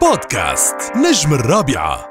بودكاست نجم الرابعة.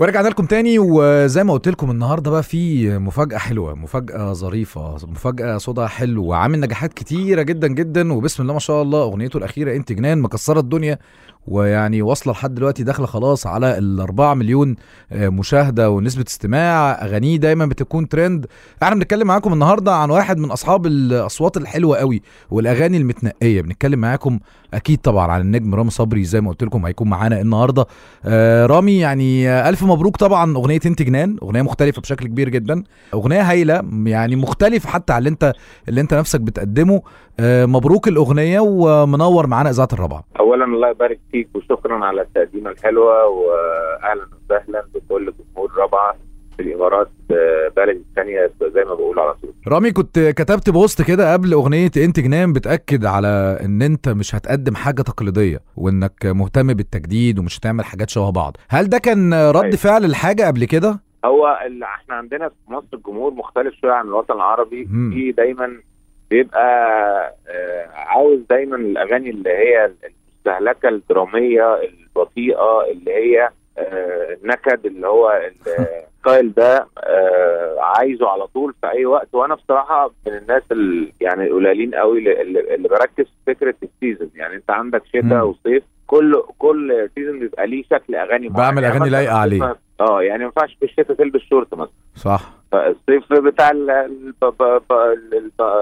ورجعنا لكم تاني وزي ما قلت لكم النهارده بقى في مفاجأة حلوة، مفاجأة ظريفة، مفاجأة صوتها حلو وعامل نجاحات كتيرة جدا جدا وبسم الله ما شاء الله أغنيته الأخيرة إنت جنان مكسرة الدنيا ويعني واصلة لحد دلوقتي داخلة خلاص على ال 4 مليون آه، مشاهدة ونسبة استماع، أغانيه دايما بتكون ترند، إحنا بنتكلم معاكم النهارده عن واحد من أصحاب الأصوات الحلوة قوي والأغاني المتنقية، بنتكلم معاكم أكيد طبعا عن النجم رامي صبري زي ما قلت لكم هيكون معانا النهارده. آه رامي يعني آه، ألف مبروك طبعا أغنية إنت جنان أغنية مختلفة بشكل كبير جدا. أغنية هايلة يعني مختلف حتى على اللي انت اللي أنت نفسك بتقدمه. آه مبروك الأغنية ومنور معانا إذاعة الرابعة. اولا الله يبارك فيك وشكرا على التقديمة الحلوة واهلا وسهلا بكل جمهور رابعة. في الإمارات آه، بلد الثانية زي ما بقول على طول رامي كنت كتبت post كده قبل أغنية انت جنان بتأكد على إن أنت مش هتقدم حاجة تقليدية وإنك مهتم بالتجديد ومش هتعمل حاجات شبه بعض هل ده كان رد أيوة. فعل لحاجه قبل كده هو ال- إحنا عندنا في مصر الجمهور مختلف شوية عن الوطن العربي. في دايما بيبقى آه، عاوز دايما الأغاني اللي هي المستهلكة الدرامية البطيئة اللي هي آه، النكد اللي هو ال style ده آه، عايزه على طول في أي وقت وأنا بصراحة من الناس ال- يعني القليلين قوي اللي, بركز في فكرة ال season يعني أنت عندك. شتاء وصيف كل كل season بيبقى ليه شكل أغاني معين. بعمل يعني أغاني مثلاً لايقة عليه. آه يعني ما ينفعش في الشتاء تلبس شورت مثلا صح فالصيف بتاع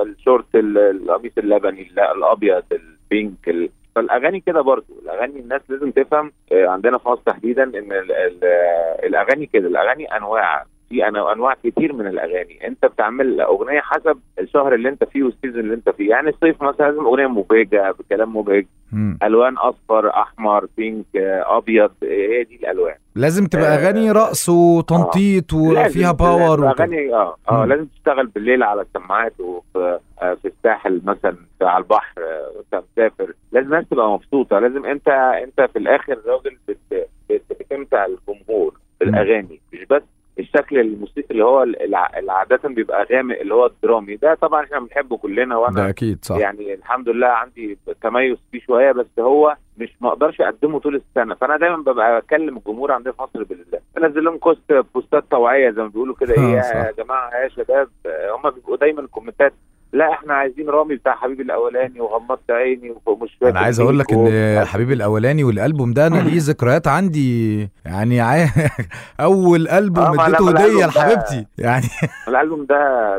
الشورت ال- القميص اللبني ال- الأبيض ال pink ال- فالأغاني كده برضو الأغاني الناس لازم تفهم آه، عندنا في مصر تحديدا إن آه، الأغاني كده الأغاني أنواع. في أنا- أنواع كتير من الأغاني. أنت بتعمل أغنية حسب الشهر اللي أنت فيه وال season اللي أنت فيه. يعني الصيف مثلا لازم أغنية مبهجة بكلام مبهج. ألوان أصفر أحمر بينك آه، أبيض آه، هي دي الألوان. لازم تبقى آه، أغاني رقص وتنطيط وفيها لازم- باور لازم. أغاني آه آه. لازم تشتغل بالليل على السماعات وفي آه في الساحل مثلا على البحر آه، وانت مسافر لازم الناس تبقى مبسوطة. لازم أنت أنت في الآخر راجل بت- بت- بتمتع الجمهور بالأغاني. مش بس الشكل الموسيقي اللي هو اللي عادة بيبقى غامق اللي هو الدرامي. ده طبعا إحنا بنحبه كلنا وأنا ده أكيد صح. يعني الحمد لله عندي تميز فيه شوية بس هو مش ما أقدرش أقدمه طول السنة. فأنا دايما ببقى بكلم الجمهور عندنا في مصر بال بنزل لهم كوست بوستات توعيه زي ما بيقولوا كده. آه، إيه. يا جماعة يا شباب آه، هم بيبقوا دايما الكومنتات لا إحنا عايزين رامي بتاع حبيبي الأولاني وغمضت عيني ومش فاكر أنا عايز أقول لك إن حبيبي الأولاني والألبوم ده أنا ليه ذكريات عندي يعني. أول ألبوم آه، اديته لما هدية لحبيبتي يعني. الألبوم ده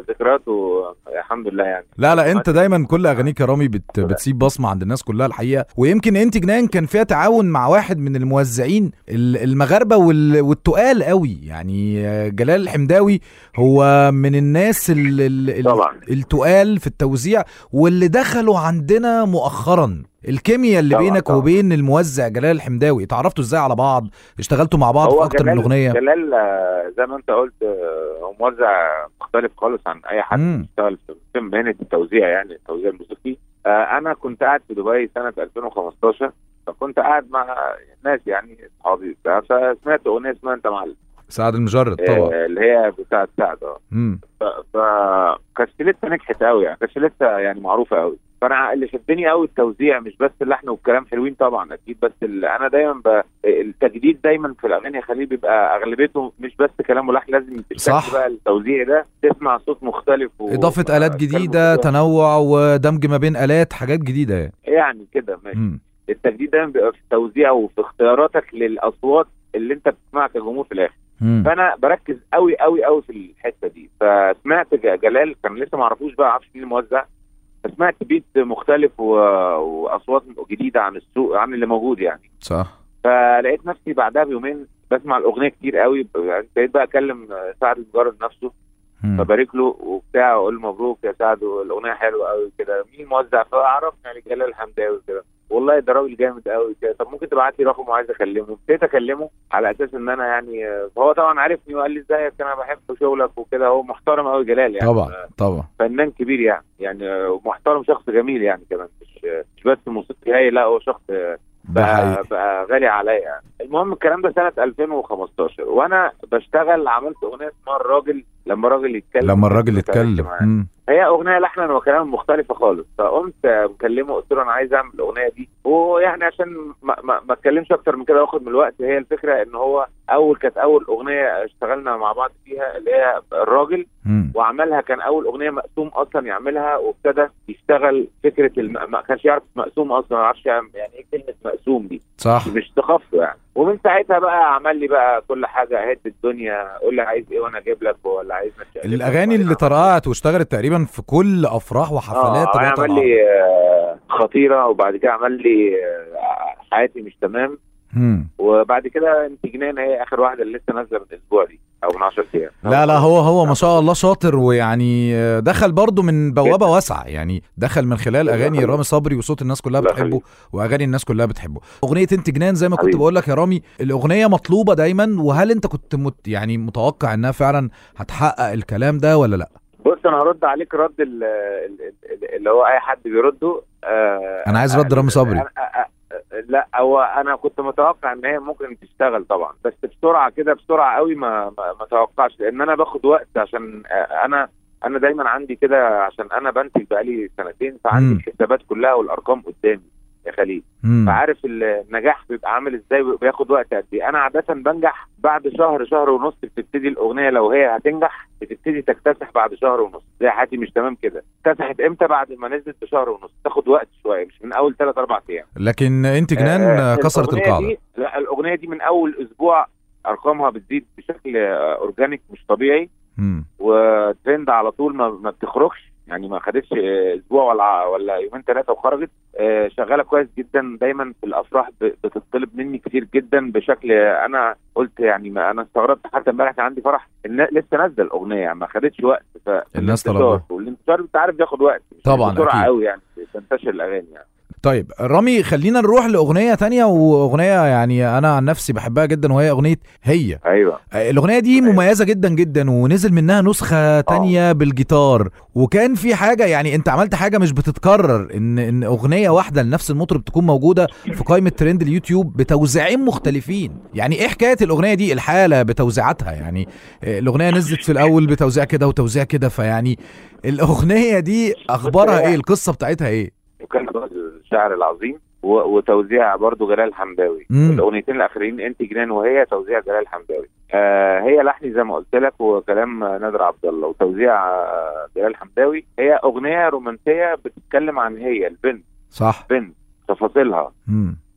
ذكرياته الحمد لله يعني. لا لا أنت دايما كل أغانيك يا رامي بت... بتسيب بصمة عند الناس كلها الحقيقة. ويمكن أنت جنان كان فيها تعاون مع واحد من الموزعين ال- المغاربة وال... والتقال قوي. يعني آه، جلال الحمداوي هو من الناس ال... ال... ال- طبعا. التقال في التوزيع واللي دخلوا عندنا مؤخرا. الكيمياء اللي طبعاً، بينك طبعاً. وبين الموزع جلال الحمداوي. اتعرفتوا إزاي على بعض؟ اشتغلتوا مع بعض في أكتر من أغنية؟ جلال آه، زي ما انت قلت آه، هو موزع مختلف خالص عن أي حد. بيشتغل في مهنة التوزيع يعني التوزيع الموسيقي. آه، أنا كنت قاعد في دبي سنة 2015 فكنت قاعد مع ناس يعني أصحابي فسمعت أغنية اسمها أنت معلم. سعد المجرد طبعا آه، اللي هي بتاعت سعد آه مم. ف- فكانت لسه نجحت قوي يعني كانت لسه يعني معروفة قوي فأنا اللي شدني قوي التوزيع مش بس اللحن والكلام حلوين طبعا أكيد بس أنا دايما ب... التجديد دايما في الأغاني يا خليل بيبقى أغلبيته مش بس كلام ولحن لازم صح. بقى التوزيع ده تسمع صوت مختلف و... إضافة آلات جديدة. تنوع ودمج ما بين آلات حاجات جديدة يعني يعني كده ماشي. التجديد دايما بيبقى في التوزيع وفي اختياراتك للأصوات اللي أنت بتسمعها كجمهور في الآخر. فأنا بركز قوي قوي قوي في الحتة دي. فسمعت جلال كان لسه ما اعرفوش بقى عارفش مين الموزع. فسمعت بيت مختلف و... وأصوات جديدة عن السوق عن اللي موجود يعني. صح. فلقيت نفسي بعدها بيومين بسمع الأغنية كتير قوي ابتديت بقى أكلم سعد المجرد نفسه. فبارك له وبتاع واقول له مبروك يا سعد الاغنيه حلوة قوي كده. مين موزع فعرفنا يعني جلال الحمداوي كده. والله ده راجل جامد قوي كده. طب ممكن تبعت لي رقمه وعايز اكلمه؟ ابتديت اكلمه على أساس ان أنا يعني فهو طبعا عارفني وقال لي ازيك أنا بحب شغلك وكده. هو محترم قوي جلال يعني. طبعا طبعا. فنان كبير يعني. يعني محترم شخص جميل يعني كمان. مش مش بس موسيقي هاي لا هو شخص بقى, بقى غالي عليا. يعني المهم الكلام ده سنة 2015 وأنا بشتغل عملت أغنية اسمها الراجل لما الراجل يتكلم. لما الراجل يتكلم. هي أغنية لحنا وكلام مختلفه خالص فقمت مكلمه قلت له أنا عايز أعمل الأغنية دي. ويعني عشان ما ما ما أتكلمش أكتر من كده واخد من الوقت. هي الفكرة إن هو أول كانت أول أغنية اشتغلنا مع بعض فيها اللي هي الراجل مم. وعملها كان أول أغنية مقسوم أصلا يعملها وابتدى يشتغل فكرة الم... ما كانش يعرف مقسوم أصلا ما يعرفش يعني إيه كلمة مقسوم دي صح مش ثقافته يعني ومن ساعتها بقى عمل لي بقى كل حاجة هد الدنيا قول لي عايز إيه وأنا أجيب لك ولا عايز الأغاني اللي طرقعت واشتغلت تقريبا في كل أفراح وحفلات آه طلعت عمل. لي آه، خطيرة وبعد كده عمل لي آه، حياتي مش تمام. وبعد كده انت جنان هي آخر واحدة اللي لسه نازلة من الأسبوع دي أو من 10 أيام لا لا هو هو ما شاء الله شاطر ويعني آه، دخل برضه من بوابة واسعة يعني دخل من خلال أغاني. رامي صبري وصوت الناس كلها بتحبه. وأغاني الناس كلها بتحبه أغنية انت جنان زي ما كنت. بقول لك يا رامي الأغنية مطلوبة دايما وهل أنت كنت مت يعني متوقع إنها فعلا هتحقق الكلام ده ولا لأ بص أنا هرد عليك رد ال- ال- ال- اللي هو أي حد بيرده آه أنا عايز رد رامي صبري. لا هو أنا كنت متوقع إن هي ممكن تشتغل طبعا بس بسرعة كده بسرعة قوي ما ما, توقعش لأن أنا باخد وقت عشان آه، أنا أنا دايما عندي كده عشان أنا بنتج بقالي سنتين فعندي. الحسابات كلها والأرقام قدامي يا خليل. فعارف النجاح بيبقى عامل إزاي وبياخد وقت قد إيه. أنا عادة بنجح بعد شهر شهر ونص بتبتدي الأغنية لو هي هتنجح بتبتدي تكتسح بعد شهر ونص. زي حياتي مش تمام كده. اكتسحت إمتى؟ بعد ما نزلت بشهر ونص. تاخد وقت شوية مش من أول ثلاث أربع أيام. لكن أنت جنان آه، آه، كسرت الأغنية القاعدة. دي لا الأغنية دي من أول أسبوع أرقامها بتزيد بشكل آه، organic مش طبيعي. مم. وترند على طول ما, ما بتخرجش. يعني ما خدتش أسبوع ولا ولا يومين ثلاثة وخرجت. آه، شغالة كويس جدا دايما في الأفراح بتطلب مني كتير جدا بشكل أنا قلت يعني ما أنا استغربت حتى امبارح كان عندي فرح. لسه نازلة الأغنية يعني ما خدتش وقت. ف الناس طلبوها. والانتشار أنت عارف بياخد وقت. طبعاً، بسرعة. قوي يعني تنتشر الأغاني يعني. طيب رامي خلينا نروح لأغنية تانية وأغنية يعني أنا عن نفسي بحبها جدا وهي أغنية هي. أيوه. الأغنية دي مميزة جدا جدا ونزل منها نسخة تانية بالجيتار. وكان في حاجة يعني أنت عملت حاجة مش بتتكرر إن إن أغنية واحدة لنفس المطرب تكون موجودة في قائمة ترند اليوتيوب بتوزيعين مختلفين. يعني إيه حكاية الأغنية دي؟ الحالة بتوزيعاتها. يعني آه، الأغنية نزلت في الأول بتوزيع كده وتوزيع كده فيعني الأغنية دي أخبارها إيه؟ القصة بتاعتها إيه؟ وكان الشاعر العظيم و- وتوزيع برضو جلال حمداوي. الاغنيتين الاخرين إنت جنان وهي توزيع جلال حمداوي. آه هي لحني زي ما قلت لك وكلام نادر عبد الله وتوزيع آه جلال حمداوي. هي أغنية رومانسية بتتكلم عن هي البنت. صح. بنت تفاصيلها.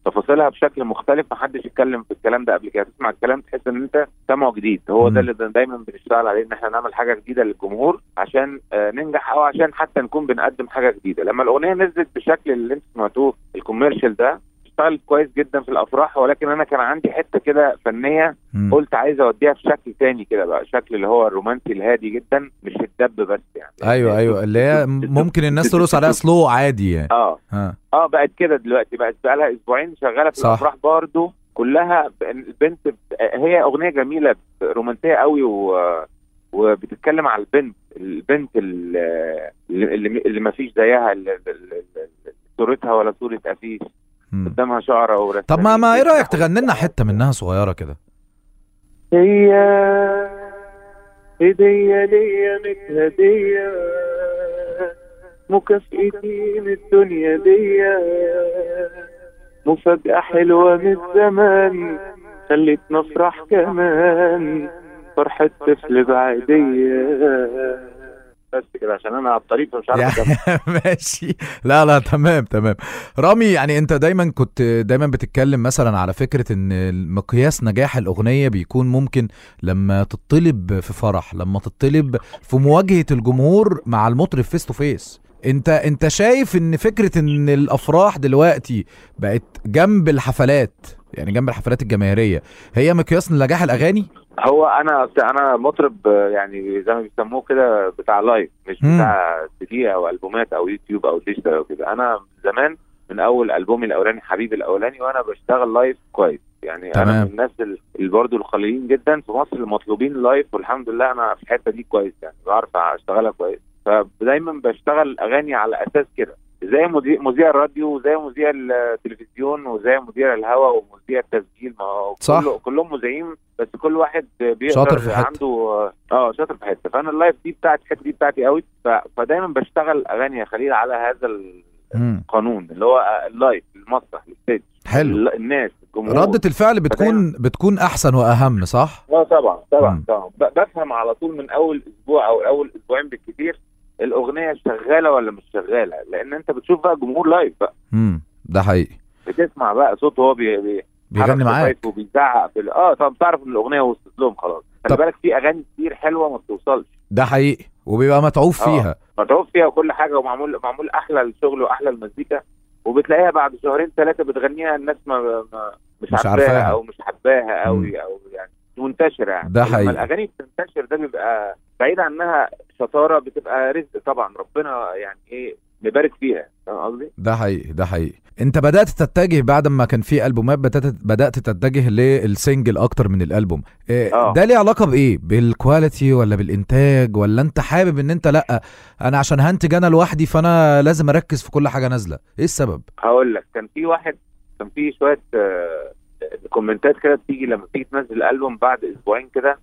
تفاصيلها بشكل مختلف محدش اتكلم في الكلام ده قبل كده. تسمع الكلام تحس إن أنت سامعه جديد. هو. ده اللي دايما بنشتغل عليه إن إحنا نعمل حاجة جديدة للجمهور عشان آه ننجح أو عشان حتى نكون بنقدم حاجة جديدة. لما الأغنية نزلت بالشكل اللي انت سمعتوه الكوميرشال ده اشتغلت كويس جدا في الأفراح ولكن أنا كان عندي حتة كده فنية. قلت عايز أوديها في شكل تاني كده بقى شكل اللي هو الرومانسي الهادي جدا مش الدب بس يعني. أيوه أيوه اللي هي ممكن الناس ترقص عليها سلو عادي يعني. آه. آه بقت كده دلوقتي بقت بقى لها أسبوعين شغالة في صح. الأفراح برضه كلها البنت هي أغنية جميلة رومانسية قوي و وبتتكلم على البنت البنت ال- اللي اللي, ما فيش زيها صورتها ولا صورة أفيش. قدامها شعره ورسمة طب ما ما إيه رأيك تغني لنا حتة منها صغيرة كده؟ هي هدية ليا متهدية مكافئتي من الدنيا دي مفاجأة حلوة من الزمان خلتنا نفرح كمان فرحة طفل بعيدية بس كده عشان أنا على الطريق مش عارف. يعني ماشي. لا لا تمام تمام. رامي يعني أنت دايما كنت دايما بتتكلم مثلا على فكرة إن مقياس نجاح الأغنية بيكون ممكن لما تطلب في فرح لما تطلب في مواجهة الجمهور مع المطرب face to face أنت أنت شايف إن فكرة إن الأفراح دلوقتي بقت جنب الحفلات يعني جنب الحفلات الجماهيرية هي مقياس لنجاح الأغاني؟ هو أنا أنا مطرب يعني زي ما بيسموه كده بتاع live مش مم. بتاع سي أو ألبومات أو يوتيوب أو digital أو كده أنا زمان من أول ألبومي الأولاني حبيبي الأولاني وأنا بشتغل live كويس يعني أنا تمام. من الناس ال- اللي برضه القليلين جدا في مصر المطلوبين live والحمد لله أنا في الحتة دي كويس يعني بعرف أشتغلها كويس فدايما بشتغل أغاني على أساس كده زي مذيع مذيع الراديو وزي مذيع التلفزيون وزي مذيع الهواء ومذيع التسجيل ما هو صح. كله كلهم مذيعين بس كل واحد بيقدر شاطر في حتة. عنده آه شاطر في حتة فأنا ال live دي بتاعتي الحتة دي بتاعتي قوي. فدايما بشتغل أغاني يا خليل على هذا. القانون اللي هو ال live المسرح ال stage حلو ال- الناس الجمهور ردة الفعل بتكون بتكون أحسن وأهم صح آه طبعا. طبعا طبعا بفهم على طول من أول أسبوع أو أول أسبوعين بالكثير الأغنية شغالة ولا مش شغالة؟ لأن أنت بتشوف بقى جمهور live بقى. امم ده حقيقي. بتسمع بقى صوته هو بي بي بيغني معاك. وبيزعق في ال- آه طب تعرف إن الأغنية وصلت لهم؟ خلاص. خلي بالك في أغاني كتير حلوة ما بتوصلش. ده حقيقي. وبيبقى متعوب آه. فيها. متعوب فيها وكل حاجة ومعمول معمول أحلى الشغل وأحلى المزيكا وبتلاقيها بعد شهرين ثلاثة بتغنيها الناس ما, ما مش, مش عارفاها. أو مش حباها. قوي أو منتشرة يعني. ده لما حقيقي. الأغاني بتنتشر ده بيبقى بعيد عنها شطاره بتبقى رزق طبعا. ربنا يعني إيه مبارك فيها. فاهم قصدي؟ ده حقيقي ده حقيقي. أنت بدأت تتجه بعد ما كان في ألبومات بدات بدأت تتجه لل single أكتر من الألبوم. إيه آه. ده ليه علاقة بإيه؟ بال quality ولا بالإنتاج ولا أنت حابب إن أنت لأ أنا عشان هنتج أنا لوحدي فأنا لازم أركز في كل حاجة نازلة؟ إيه السبب؟ هقول لك كان في واحد كان في شوية آه، comment ات كده بتيجي لما تيجي تنزل الالبوم بعد أسبوعين كده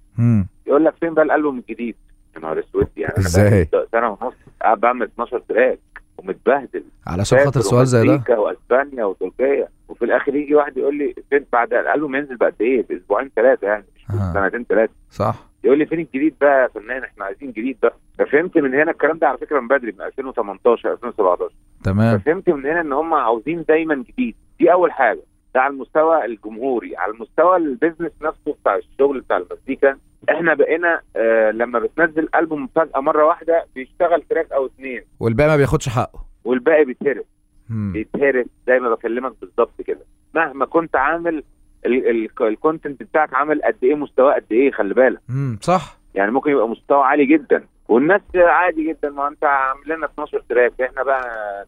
يقول لك فين بقى الألبوم الجديد؟ يا نهار أسود يعني أنا؟ بقالي سنة ونص قاعد بعمل 12 track ومتبهدل. علشان خاطر سؤال زي ده؟ وأسبانيا وتركيا وفي الآخر يجي واحد يقول لي فين بعد الألبوم ينزل بقد إيه؟ بأسبوعين ثلاثة يعني مش آه. سنتين ثلاثة صح. يقول لي فين الجديد بقى يا فنان؟ إحنا عايزين جديد بقى. ففهمت من هنا الكلام ده على فكرة من بدري من 2018 2017 تمام. ففهمت من هنا إن هم عاوزين دايما جديد. دي أول حاجة. ده على المستوى الجمهوري على المستوى ال business نفسه بتاع الشغل بتاع المزيكا. إحنا بقينا آه لما بتنزل ألبوم فجأة مرة واحدة بيشتغل track أو اتنين. والباقي ما بياخدش حقه. والباقي بيتهرس. بيتهرس زي ما بكلمك بالظبط كده. مهما كنت عامل ال- ال- ال content بتاعك عامل قد إيه مستواه قد إيه خلي بالك. امم صح. يعني ممكن يبقى مستوى عالي جدا. والناس عادي جدا. ما أنت عامل لنا 12 track. إحنا بقى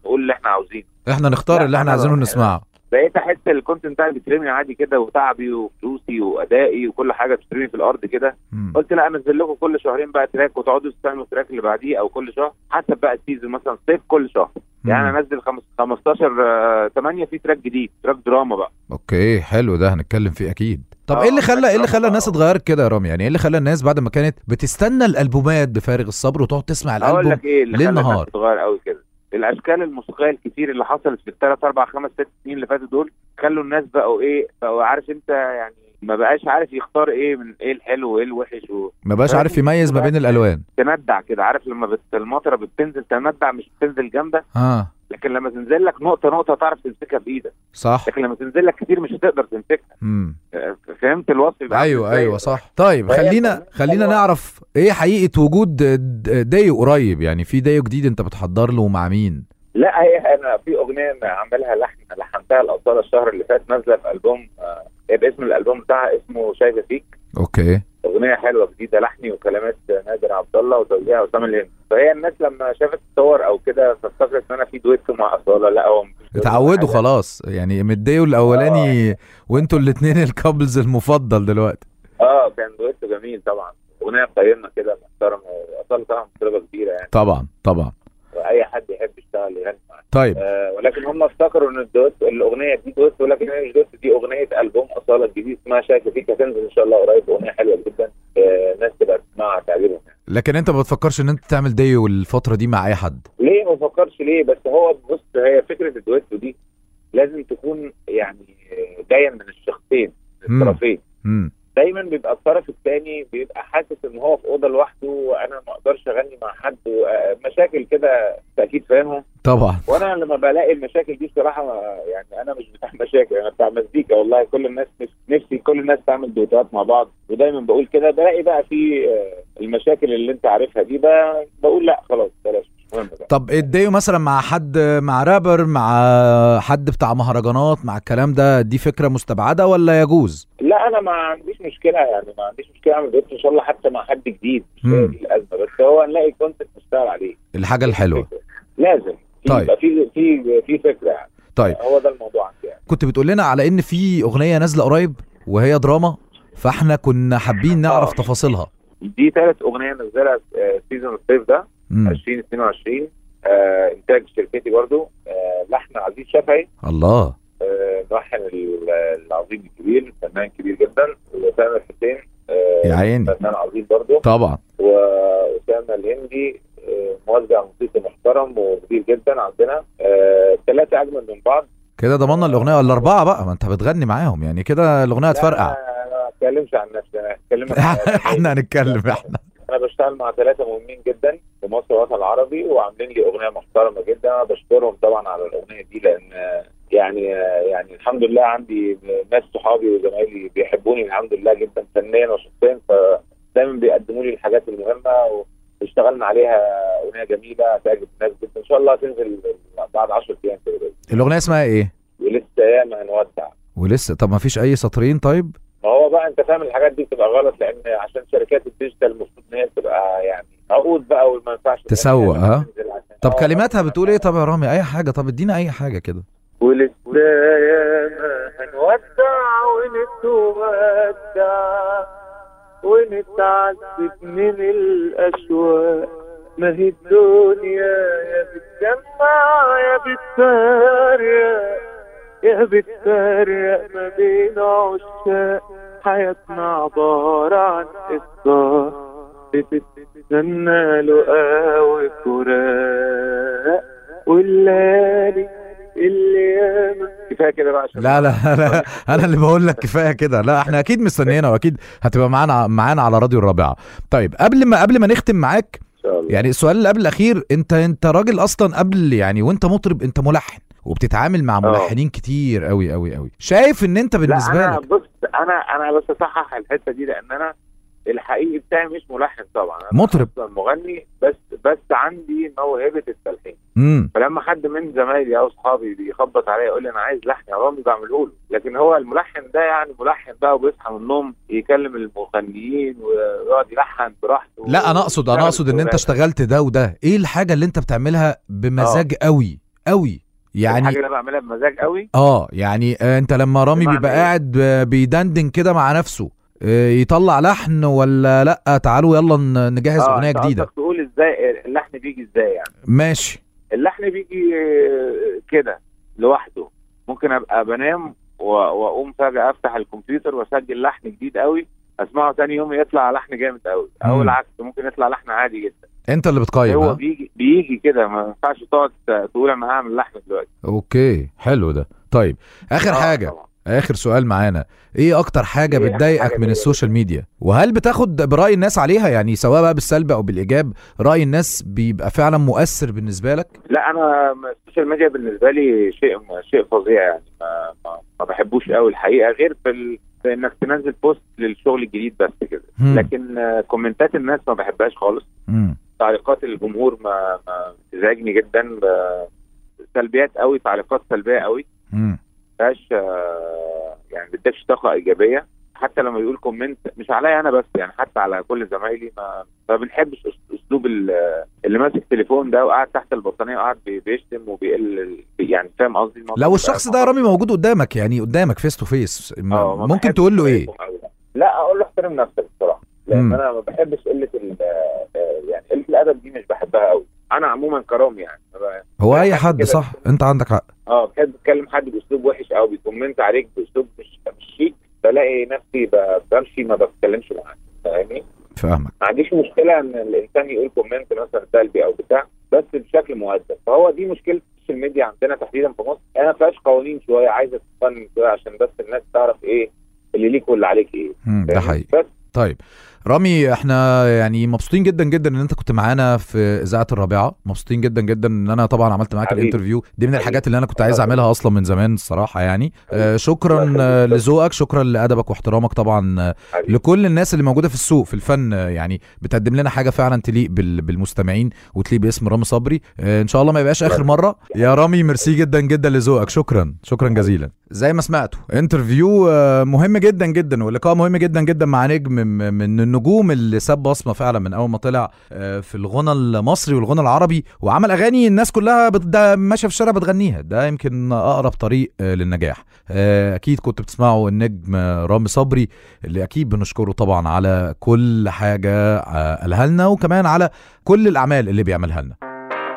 نقول اللي إحنا عاوزينه. إحنا نختار اللي إحنا عايزينه نسمعه بقيت أحس ال content بتاعي بيترمي عادي كده وتعبي وفلوسي وأدائي وكل حاجة بتترمي في الأرض كده. قلت لا أنزل لكم كل شهرين بقى track وتقعدوا تستنوا ال track اللي بعديه أو كل شهر حسب بقى ال season مثلا صيف كل شهر يعني مم. أنزل خمس- 15 8 في track جديد track دراما بقى okay حلو ده هنتكلم فيه أكيد طب آه، إيه اللي خلى إيه اللي خلى الناس آه. اتغيرت كده يا رامي يعني إيه اللي خلى الناس بعد ما كانت بتستنى الألبومات بفارغ الصبر وتقعد تسمع أقول الألبوم لك إيه اللي خلى الناس. تتغير قوي كده الاشكال الموسيقيه الكتير اللي حصلت في الثلاث أربع خمس ست سنين اللي فاتوا دول خلوا الناس بقوا إيه بقوا عارف أنت يعني ما بقاش عارف يختار إيه من إيه الحلو وإيه الوحش و... ما بقاش عارف يميز ما بين الألوان. تندع كده عارف لما بت... المطرة بتنزل تندع مش بتنزل جامدة؟ آه. لكن لما تنزل لك نقطة نقطة تعرف تمسكها في إيدك. صح. لكن لما تنزل لك كتير مش هتقدر تمسكها. امم فهمت الوصف عامل أيوه؟ أيوه صح. طيب خلينا خلينا. نعرف إيه حقيقة وجود دايو قريب؟ يعني في دايو جديد أنت بتحضر له مع مين؟ لا هي أنا في أغنية عاملها لحن لحنتها الاصاله الشهر اللي فات نازلة في ألبوم آه، هي باسم الألبوم بتاعها اسمه شايفة فيك. okay. أغنية حلوة جديدة لحني وكلمات نادر عبد الله وتوزيعها اسامه الهند. فهي الناس لما شافت الصور أو كده فافتكرت إن أنا في دويتو مع أصالة لا هو اتعودوا. خلاص. يعني من الدايو الاولاني وأنتوا الاثنين ال couples المفضل دلوقتي. آه كان دويتو جميل طبعا. أغنية قيمة كده محترمة وأصالة طبعا مطربه كبيرة يعني. طبعا طبعا. وأي حد يحب يشتغل يغني. طيب. آه ولكن هم افتكروا إن الدويتو الأغنية دي دويتو ولكن هي مش دويتو دي أغنية ألبوم أصالة الجديد اسمها شايفه فيك. هتنزل إن شاء الله قريب أغنية حلوة جدا. آه الناس تبقى تسمعها تعجبهم. لكن أنت ما بتفكرش إن أنت تعمل دايو الفترة دي مع أي حد؟ ليه ما بفكرش ليه؟ بس هو بص هي فكرة الدويتو دي لازم تكون يعني جاية من الشخصين. الطرفين. دايما بيبقى الطرف الثاني بيبقى حاسس إن هو في أوضة لوحده وأنا ما أقدرش أغني مع حد مشاكل كده أكيد فاهمها طبعا. وأنا لما بلاقي المشاكل دي بصراحة يعني أنا مش بتاع مشاكل أنا بتاع مزيكا والله. كل الناس نفس- نفسي كل الناس تعمل دوتات مع بعض. ودايما بقول كده بلاقي بقى في آه، المشاكل اللي أنت عارفها دي بقى بقول لأ خلاص بلاش. طب الدايو مثلا مع حد مع رابر مع حد بتاع مهرجانات مع الكلام ده دي فكرة مستبعدة ولا يجوز؟ لا أنا ما عنديش مشكلة يعني ما عنديش مشكلة أعمل duet إن شاء الله حتى مع حد جديد مش لازمة بس هو نلاقي content نشتغل عليه. الحاجة الحلوة. لازم. طيب. يبقى في في في فكرة يعني. طيب. هو ده الموضوع عندي يعني. كنت بتقول لنا على إن في أغنية نازلة قريب وهي دراما فإحنا كنا حابين نعرف آه. تفاصيلها. دي ثالث أغنية نزلها آه، سيزون الصيف ده مم. 2022 آه إنتاج شركتي برضو آه لحن عزيز شافعي. الله. آه العظيم الكبير فنان كبير جدا وسامر حسين آه يا عيني. فنان عظيم برضو. طبعا. وأسامة الهندي آه، موزع محترم وكبير جدا عندنا. ثلاثة أجمل من بعض. كده ضمننا الأغنية الأربعة بقى. ما أنت بتغني معاهم يعني. كده الأغنية هتفرقع ما أتكلمش عن نفسي. أنا هتكلمك عن إحنا هنتكلم إحنا. أنا بشتغل مع ثلاثة مهمين جدا في مصر والوطن العربي وعاملين لي أغنية محترمة جدا. أنا بشكرهم طبعا على الأغنية دي لأن آه، يعني آه، يعني الحمد لله عندي ناس صحابي وزمايلي بيحبوني الحمد لله جدا فنيا وشخصيا. فدايما بيقدموا لي الحاجات المهمة واشتغلنا عليها أغنية جميلة هتعجب الناس جدا. إن شاء الله هتنزل بعد 10 أيام كده. الأغنية اسمها إيه. ولسه ياما هنودع. ولسه؟ طب ما فيش أي سطرين طيب؟ ما هو بقى أنت فاهم الحاجات دي بتبقى غلط لأن عشان شركات الديجيتال المفروض إن هي تبقى يعني عقود بقى وما ينفعش تسوق، ها؟ تنزل عشان- طب كلماتها بتقول إيه؟ طب يا رامي أي حاجة؟ طب إدينا أي حاجة كده. ولسه ياما هنودع ونتودع ونتعذب من الأشواق ما هي الدنيا يا بتجمع يا بتفرق يا بتفرق ما بين عشاق حياتنا عبارة عن قصة بتتسنى لقا وفراق والليالي اللي ياما. كفاية كده بقى عشان لا لا لا أنا اللي بقول لك كفاية كده. لا إحنا أكيد مستنيينها وأكيد هتبقى معانا معانا على راديو الرابعة. طيب قبل ما قبل ما نختم معاك يعني السؤال اللي قبل الأخير أنت أنت راجل أصلا قبل يعني وأنت مطرب أنت ملحن وبتتعامل مع ملحنين كتير قوي قوي قوي شايف إن أنت بالنسبة لا أنا لك بص أنا أنا بس أصحح الحتة دي لأن أنا الحقيقي بتاعي مش ملحن طبعا. أنا مطرب. مغني بس بس عندي موهبة التلحين. امم فلما حد من زمايلي أو اصحابي بيخبط عليا يقول لي أنا عايز لحن يا رامي بعمله له. لكن هو الملحن ده يعني ملحن بقى وبيصحى من النوم يكلم المغنيين ويقعد يلحن براحته لا أنا اقصد أنا أقصد إن أنت اشتغلت ده وده. إيه الحاجة اللي أنت بتعملها بمزاج قوي؟ قوي. يعني يعني حاجة أنا بعملها بمزاج قوي؟ آه يعني آه، أنت لما رامي بيبقى إيه؟ قاعد ب- بيدندن كده مع نفسه آه، يطلع لحن ولا لأ؟ تعالوا يلا نجهز آه، أغنية أنت جديدة. تقول إزاي اللحن بيجي إزاي يعني؟ ماشي. اللحن بيجي آه، كده لوحده ممكن ابقى بنام واقوم فجأة افتح الكمبيوتر واسجل لحن جديد قوي اسمعه تاني يوم يطلع لحن جامد قوي أو. العكس ممكن يطلع لحن عادي جدا انت اللي بتقيم هو ها؟ بيجي بيجي كده ما ينفعش تقعد تقول أنا هعمل لحن دلوقتي okay حلو ده طيب آخر آه، حاجة طبعاً. آخر سؤال معانا إيه أكتر حاجة إيه بتضايقك من؟ ال social media وهل بتاخد برأي الناس عليها يعني سواء بقى بالسلب أو بالإيجاب رأي الناس بيبقى فعلا مؤثر بالنسبة لك لا أنا ال social media بالنسبة لي شيء شيء فظيع يعني ما, ما, ما بحبوش قوي الحقيقة غير في, ال... في إنك تنزل post للشغل الجديد بس كده. لكن comment ات الناس ما بحبهاش خالص مم. تعليقات الجمهور ما ما بتزعجني جدا ب- سلبيات قوي تعليقات سلبية قوي مم. فيهاش آه، يعني ما بتديكش طاقة إيجابية حتى لما يقول comment مش عليا أنا بس يعني حتى على كل زمايلي ما ما بنحبش أسلوب ال- اللي ماسك التليفون ده وقاعد تحت البطانية وقاعد بي- بيشتم وبيقل يعني فاهم قصدي لو الشخص ده يا رامي موجود قدامك يعني قدامك face to face آه، ممكن تقول له إيه. لا أقول له أحترم نفسك بصراحة لأن. أنا ما بحبش قلة ال- آه، يعني قلة الأدب دي مش بحبها قوي أنا عموما كرامي يعني. هو أي حد. صح؟ أنت عندك حق. آه بتحب تكلم حد بأسلوب وحش أو بي comment عليك بأسلوب مش مش شيك بلاقي نفسي بمشي ما بتكلمش معاه فاهمني؟ فاهمك. ما عنديش مشكلة إن الإنسان يقول comment مثلا سلبي أو بتاع بس بشكل مؤدب. فهو دي مشكلة ال social media عندنا تحديدا في مصر. أنا ما فيهاش قوانين شوية عايزه تقنن شوية عشان بس الناس تعرف إيه اللي ليك واللي عليك إيه. ده؟ حقيقي. بس. طيب رامي إحنا يعني مبسوطين جدا جدا إن أنت كنت معانا في إذاعة الرابعة. مبسوطين جدا جدا إن أنا طبعا عملت معاك. ال interview دي من. الحاجات اللي أنا كنت عايز أعملها أصلا من زمان الصراحة يعني. آه شكرا آه،. لذوقك شكرا لأدبك واحترامك طبعا آه،. لكل الناس اللي موجودة في السوق في الفن يعني بتقدم لنا حاجة فعلا تليق بال- بالمستمعين وتليق باسم رامي صبري. آه، إن شاء الله ما يبقاش آخر مرة. يا رامي fr: merci جدا جدا لذوقك. شكرا. شكرا جزيلا. زي ما سمعتوا interview آه، مهم جدا جدا ولقاء مهم جدا جدا مع نجم من النجوم اللي ساب بصمة فعلا من أول ما طلع آه، في الغنى المصري والغنى العربي وعمل أغاني الناس كلها ماشية في الشارع بتغنيها. ده يمكن أقرب طريق آه، للنجاح. آه، أكيد كنت بتسمعوا النجم رامي صبري اللي أكيد بنشكره طبعا على كل حاجة قالها لنا وكمان على كل الأعمال اللي بيعملها لنا.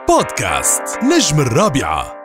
بودكاست نجم الرابعة.